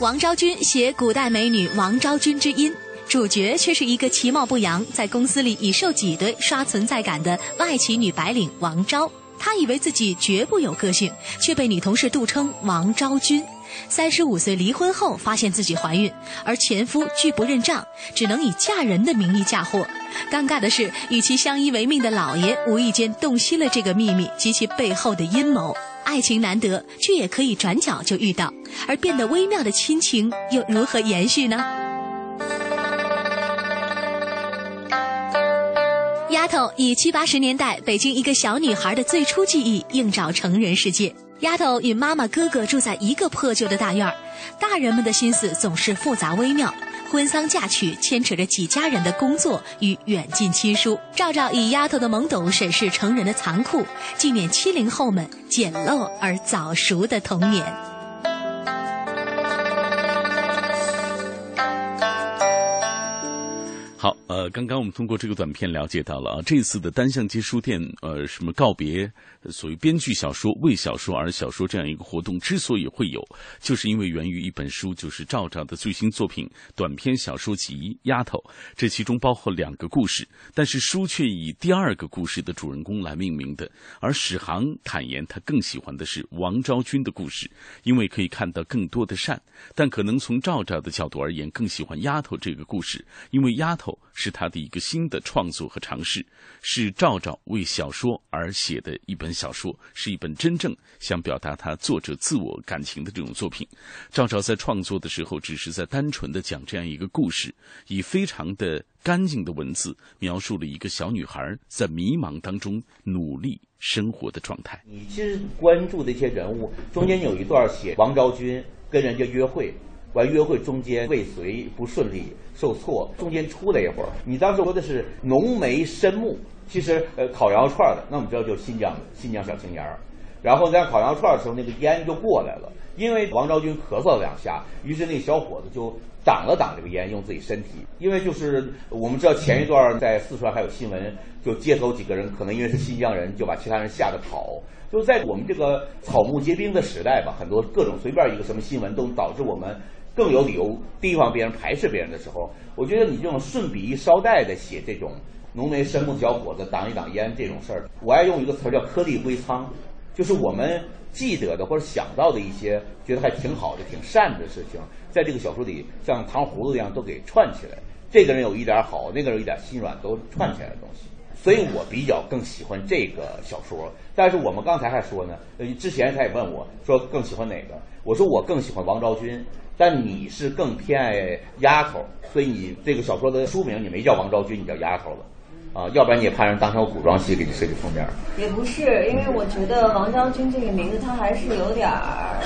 王昭君写古代美女王昭君之音。主角却是一个其貌不扬，在公司里以受挤兑刷存在感的外企女白领王昭。她以为自己绝不有个性，却被女同事杜称王昭君。三十五岁离婚后，发现自己怀孕，而前夫拒不认账，只能以嫁人的名义嫁祸。尴尬的是，与其相依为命的老爷无意间洞悉了这个秘密及其背后的阴谋。爱情难得，却也可以转角就遇到，而变得微妙的亲情又如何延续呢？丫头以七八十年代北京一个小女孩的最初记忆映照成人世界。丫头与妈妈、哥哥住在一个破旧的大院儿，大人们的心思总是复杂微妙，婚丧嫁娶牵扯着几家人的工作与远近亲疏。赵赵以丫头的懵懂审视成人的残酷，纪念七零后们简陋而早熟的童年。好，呃，刚刚我们通过这个短片了解到了啊，这次的单向街书店，呃，什么告别，所谓编剧小说为小说而小说这样一个活动之所以会有，就是因为源于一本书，就是赵赵的最新作品短篇小说集《丫头》，这其中包括两个故事，但是书却以第二个故事的主人公来命名的。而史航坦言，他更喜欢的是王昭君的故事，因为可以看到更多的善。但可能从赵赵的角度而言，更喜欢丫头这个故事，因为丫头。是他的一个新的创作和尝试，是赵赵为小说而写的一本小说，是一本真正想表达他作者自我感情的这种作品。赵赵在创作的时候，只是在单纯的讲这样一个故事，以非常的干净的文字描述了一个小女孩在迷茫当中努力生活的状态。你其实关注的一些人物，中间有一段写王昭君跟人家约会。完约会中间未遂不顺利受挫，中间出了一会儿。你当时说的是浓眉深目，其实呃烤羊肉串的，那我们知道就是新疆的新疆小青年儿。然后在烤羊肉串的时候，那个烟就过来了，因为王昭君咳嗽了两下，于是那小伙子就挡了挡这个烟，用自己身体。因为就是我们知道前一段在四川还有新闻，就街头几个人可能因为是新疆人，就把其他人吓得跑。就在我们这个草木皆兵的时代吧，很多各种随便一个什么新闻都导致我们。更有理由提防别人、排斥别人的时候，我觉得你这种顺笔一捎带的写这种浓眉深目小伙子挡一挡烟这种事儿，我爱用一个词儿叫颗粒归仓，就是我们记得的或者想到的一些觉得还挺好的、挺善的事情，在这个小说里像糖葫芦一样都给串起来。这个人有一点好，那个人有一点心软，都串起来的东西。所以我比较更喜欢这个小说。但是我们刚才还说呢，呃，之前他也问我说更喜欢哪个，我说我更喜欢王昭君。但你是更偏爱丫头，所以你这个小说的书名你没叫王昭君，你叫丫头了，啊，要不然你也怕人当成古装戏给你设计封面。也不是，因为我觉得王昭君这个名字它还是有点儿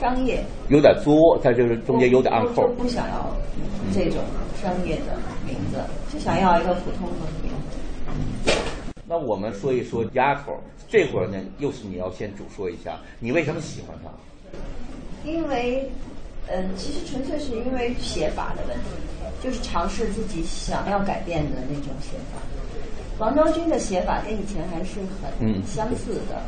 商业，有点作，它就是中间有点暗扣。不想要这种商业的名字，就想要一个普通的名字。那我们说一说丫头，这会儿呢，又是你要先主说一下，你为什么喜欢她？因为。嗯，其实纯粹是因为写法的问题，就是尝试自己想要改变的那种写法。王昭君的写法跟以前还是很相似的，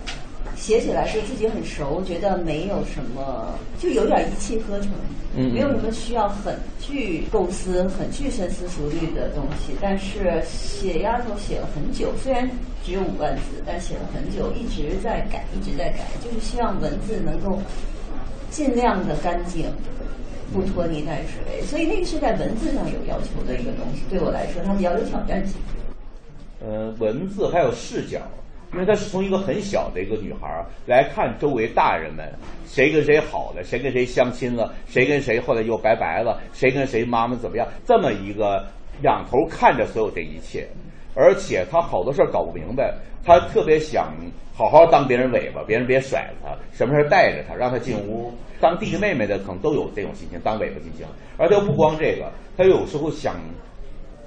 写起来是自己很熟，觉得没有什么，就有点一气呵成，没有什么需要很去构思、很去深思熟虑的东西。但是写丫头写了很久，虽然只有五万字，但写了很久，一直在改，一直在改，就是希望文字能够。尽量的干净，不拖泥带水，所以那个是在文字上有要求的一个东西。对我来说，它比较有挑战性。呃，文字还有视角，因为它是从一个很小的一个女孩来看周围大人们，谁跟谁好了，谁跟谁相亲了，谁跟谁后来又拜拜了，谁跟谁妈妈怎么样，这么一个仰头看着所有这一切，而且他好多事儿搞不明白，他特别想。好好当别人尾巴，别人别甩他，什么事带着他，让他进屋。当弟弟妹妹的可能都有这种心情，当尾巴进行。而他不光这个，他有时候想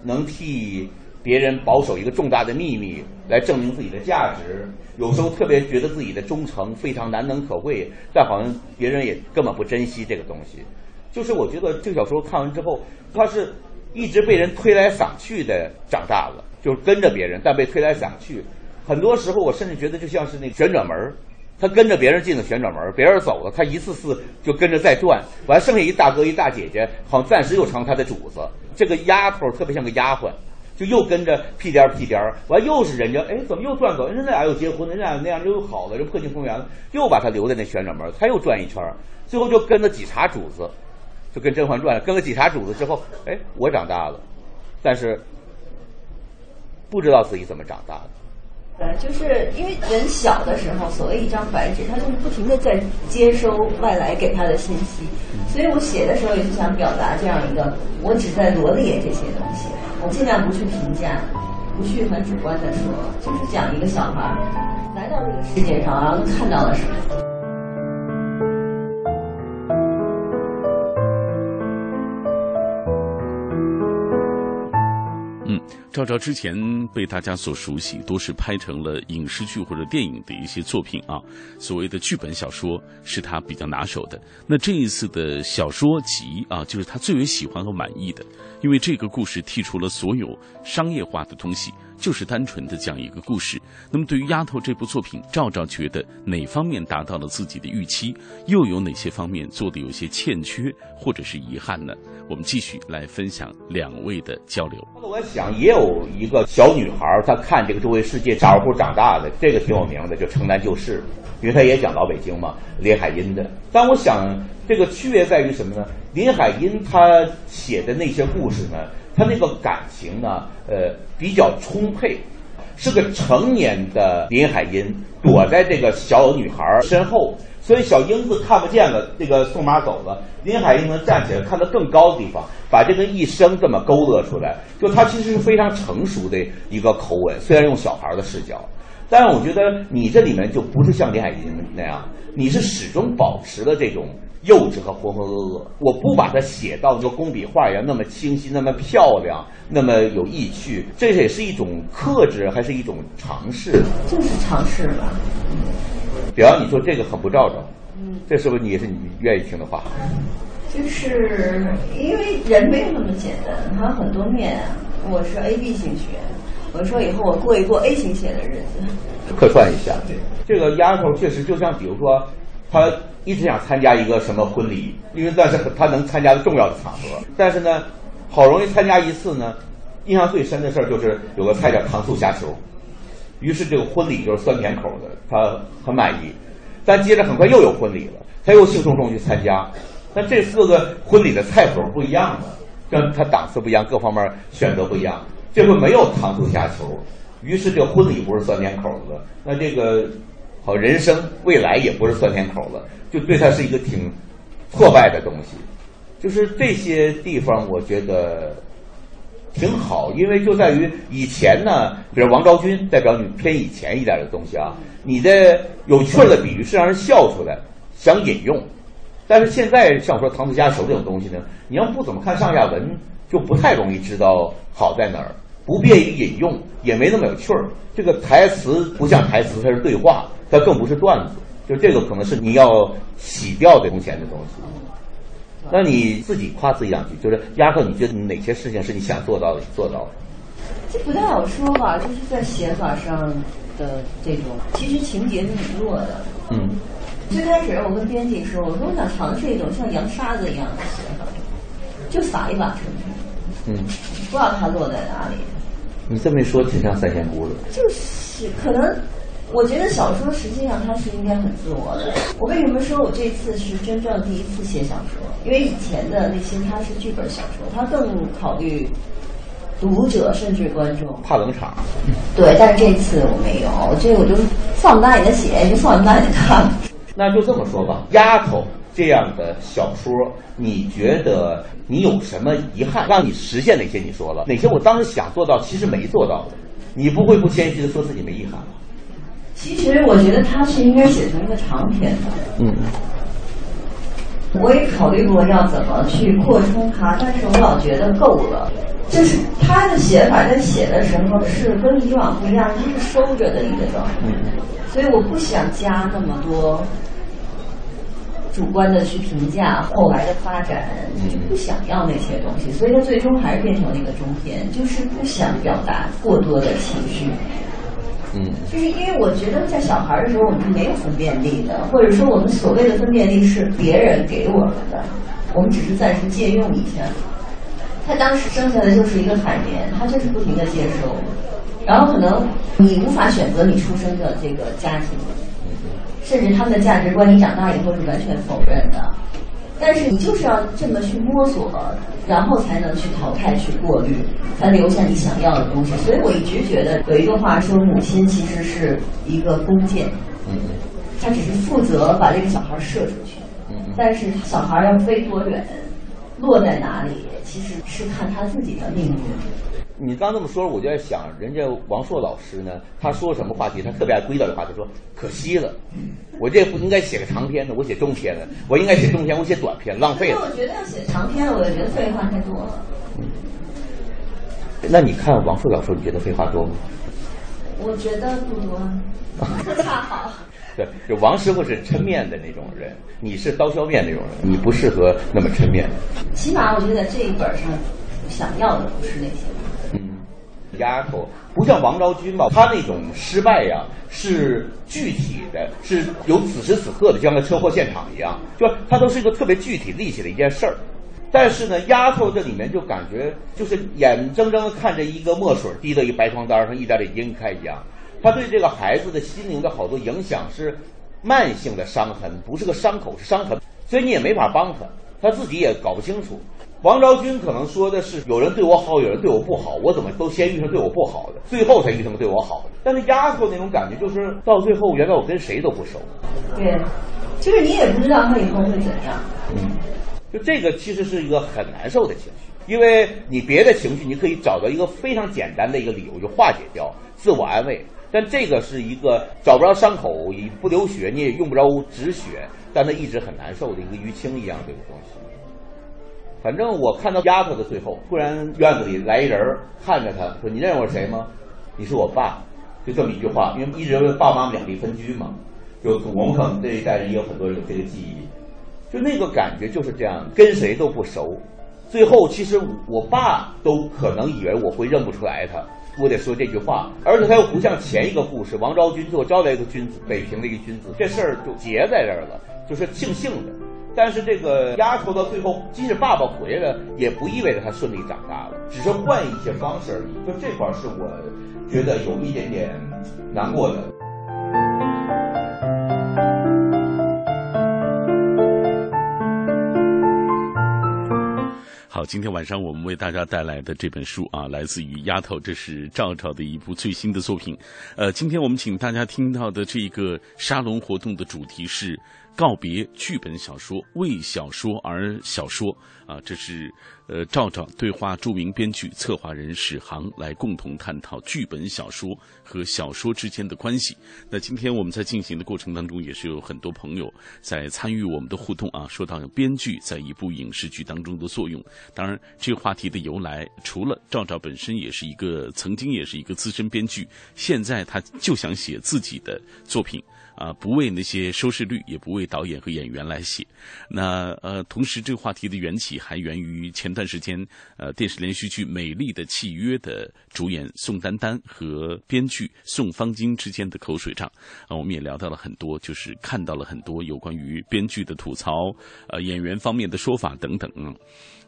能替别人保守一个重大的秘密，来证明自己的价值。有时候特别觉得自己的忠诚非常难能可贵，但好像别人也根本不珍惜这个东西。就是我觉得这个小说看完之后，他是一直被人推来搡去的长大了，就是跟着别人，但被推来搡去。很多时候，我甚至觉得就像是那旋转门，他跟着别人进了旋转门，别人走了，他一次次就跟着再转，完剩下一大哥一大姐姐，好像暂时又成他的主子。这个丫头特别像个丫鬟，就又跟着屁颠儿屁颠儿，完又是人家，哎，怎么又转走？人家俩又结婚，人家那样又好了，又破镜重圆了，又把他留在那旋转门，他又转一圈儿，最后就跟了几茬主子，就跟《甄嬛传》跟了几茬主子之后，哎，我长大了，但是不知道自己怎么长大的。对，就是因为人小的时候，所谓一张白纸，他就是不停的在接收外来给他的信息，所以我写的时候也是想表达这样一个，我只在罗列这些东西，我尽量不去评价，不去很主观的说，就是讲一个小孩来到这个世界上，然后看到了什么。赵照之前被大家所熟悉，都是拍成了影视剧或者电影的一些作品啊。所谓的剧本小说是他比较拿手的。那这一次的小说集啊，就是他最为喜欢和满意的，因为这个故事剔除了所有商业化的东西。就是单纯的讲一个故事。那么，对于《丫头》这部作品，赵赵觉得哪方面达到了自己的预期，又有哪些方面做的有些欠缺或者是遗憾呢？我们继续来分享两位的交流。那我想，也有一个小女孩，她看这个周围世界，照顾长大的，这个挺有名的，就《城南旧事》，因为她也讲老北京嘛，林海音的。但我想，这个区别在于什么呢？林海音她写的那些故事呢？他那个感情呢，呃，比较充沛，是个成年的林海音躲在这个小女孩身后，所以小英子看不见了。这个宋妈走了，林海音能站起来看到更高的地方，把这个一生这么勾勒出来。就他其实是非常成熟的一个口吻，虽然用小孩的视角，但是我觉得你这里面就不是像林海音那样，你是始终保持了这种。幼稚和浑浑噩噩，我不把它写到就工笔画一样那么清晰、那么漂亮、那么有意趣，这也是一种克制，还是一种尝试？就是尝试吧。比方你说这个很不照照，嗯，这是不是你也是你愿意听的话？就是因为人没有那么简单，还有很多面啊。我是 A B 型血，我说以后我过一过 A 型血的日子。客串一下，这个丫头确实就像比如说。他一直想参加一个什么婚礼，因为那是他能参加的重要的场合。但是呢，好容易参加一次呢，印象最深的事儿就是有个菜叫糖醋虾球。于是这个婚礼就是酸甜口的，他很满意。但接着很快又有婚礼了，他又兴冲冲去参加。但这四个婚礼的菜谱不一样了，跟他档次不一样，各方面选择不一样。这回没有糖醋虾球，于是这婚礼不是酸甜口的，那这个。好，人生未来也不是酸甜口了，就对他是一个挺挫败的东西。就是这些地方，我觉得挺好，因为就在于以前呢，比如王昭君代表你偏以前一点的东西啊，你的有趣的比喻是让人笑出来，想引用。但是现在像我说唐子佳手这种东西呢，你要不怎么看上下文，就不太容易知道好在哪儿，不便于引用，也没那么有趣儿。这个台词不像台词，它是对话。它更不是段子，就这个可能是你要洗掉的从前的东西。那你自己夸自己两句，就是丫头，你觉得哪些事情是你想做到的，做到了？这不太好说吧，就是在写法上的这种，其实情节是很弱的。嗯。最开始我跟编辑说，我说我想尝试一种像扬沙子一样的写法，就撒一把。嗯。不知道它落在哪里。你这么一说，挺像三仙姑的。就是可能。我觉得小说实际上它是应该很自我的。我为什么说我这次是真正第一次写小说？因为以前的那些它是剧本小说，它更考虑读者甚至观众。怕冷场。对，但是这次我没有，这我就放大你的写，就放大你看。那就这么说吧，丫头这样的小说，你觉得你有什么遗憾？让你实现哪些？你说了哪些？我当时想做到，其实没做到的，你不会不谦虚的说自己没遗憾吗？其实我觉得他是应该写成一个长篇的。嗯。我也考虑过要怎么去扩充它，但是我老觉得够了。就是他的写法在写的时候是跟以往不一样，他是收着的一个状态，所以我不想加那么多主观的去评价后来的发展，就不想要那些东西，所以他最终还是变成了一个中篇，就是不想表达过多的情绪。嗯，就是因为我觉得在小孩的时候我们是没有分辨力的，或者说我们所谓的分辨力是别人给我们的，我们只是暂时借用一下。他当时生下来就是一个海绵，他就是不停的接收，然后可能你无法选择你出生的这个家庭，甚至他们的价值观你长大以后是完全否认的，但是你就是要这么去摸索，然后才能去淘汰、去过滤，才留下你想要的东西。所以我一直觉得有一个话说，母亲其实是一个弓箭，她只是负责把这个小孩射出去，但是小孩要飞多远，落在哪里。其实是看他自己的命运。你刚这么说，我就在想，人家王朔老师呢，他说什么话题，他特别爱归到这话题，说可惜了，我这不应该写个长篇的，我写中篇的，我应该写中篇，我写短篇，浪费了。我觉得要写长篇，我就觉得废话太多了。那你看王朔老师，你觉得废话多吗？我觉得不多，恰好。对，就王师傅是抻面的那种人，你是刀削面那种人，你不适合那么抻面。起码我觉得这一本上想要的不是那些。丫头不像王昭君吧？他那种失败呀，是具体的，是有此时此刻的，就像车祸现场一样，就他都是一个特别具体立起的一件事儿。但是呢，丫头这里面就感觉就是眼睁睁的看着一个墨水滴到一白床单上，一点点晕开一样。他对这个孩子的心灵的好多影响是慢性的伤痕，不是个伤口，是伤痕，所以你也没法帮他，他自己也搞不清楚。王昭君可能说的是有人对我好，有人对我不好，我怎么都先遇上对我不好的，最后才遇上对我好的。但是丫头那种感觉就是到最后，原来我跟谁都不熟。对，就是你也不知道他以后会怎样。嗯，就这个其实是一个很难受的情绪，因为你别的情绪你可以找到一个非常简单的一个理由就化解掉，自我安慰。但这个是一个找不着伤口，也不流血，你也用不着止血，但他一直很难受的一个淤青一样这个东西。反正我看到丫头的最后，突然院子里来一人看着他说：“你认识我谁吗？你是我爸。”就这么一句话，因为一直爸妈两地分居嘛，就我们可能这一代人也有很多人有这个记忆，就那个感觉就是这样，跟谁都不熟。最后其实我爸都可能以为我会认不出来他。我得说这句话，而且他又不像前一个故事，王昭君最后招来一个君子，北平的一个君子，这事儿就结在这儿了，就是庆幸的。但是这个丫头到最后，即使爸爸回来了，也不意味着她顺利长大了，只是换一些方式而已。就这块是我觉得有一点点难过的。好，今天晚上我们为大家带来的这本书啊，来自于《丫头》，这是赵赵的一部最新的作品。呃，今天我们请大家听到的这个沙龙活动的主题是。告别剧本小说，为小说而小说啊！这是呃，赵赵对话著名编剧、策划人史航来共同探讨剧本小说和小说之间的关系。那今天我们在进行的过程当中，也是有很多朋友在参与我们的互动啊。说到编剧在一部影视剧当中的作用，当然这个话题的由来，除了赵赵本身也是一个曾经也是一个资深编剧，现在他就想写自己的作品。啊，不为那些收视率，也不为导演和演员来写。那呃，同时这个话题的缘起还源于前段时间呃电视连续剧《美丽的契约》的主演宋丹丹和编剧宋方金之间的口水仗。啊，我们也聊到了很多，就是看到了很多有关于编剧的吐槽，呃，演员方面的说法等等。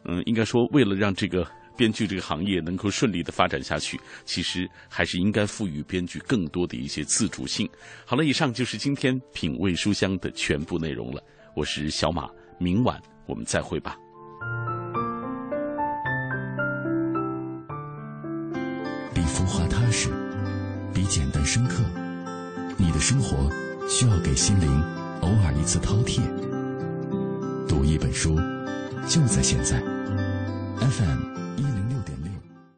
嗯，应该说为了让这个。编剧这个行业能够顺利的发展下去，其实还是应该赋予编剧更多的一些自主性。好了，以上就是今天品味书香的全部内容了。我是小马，明晚我们再会吧。比浮华踏实，比简单深刻。你的生活需要给心灵偶尔一次饕餮。读一本书，就在现在。FM。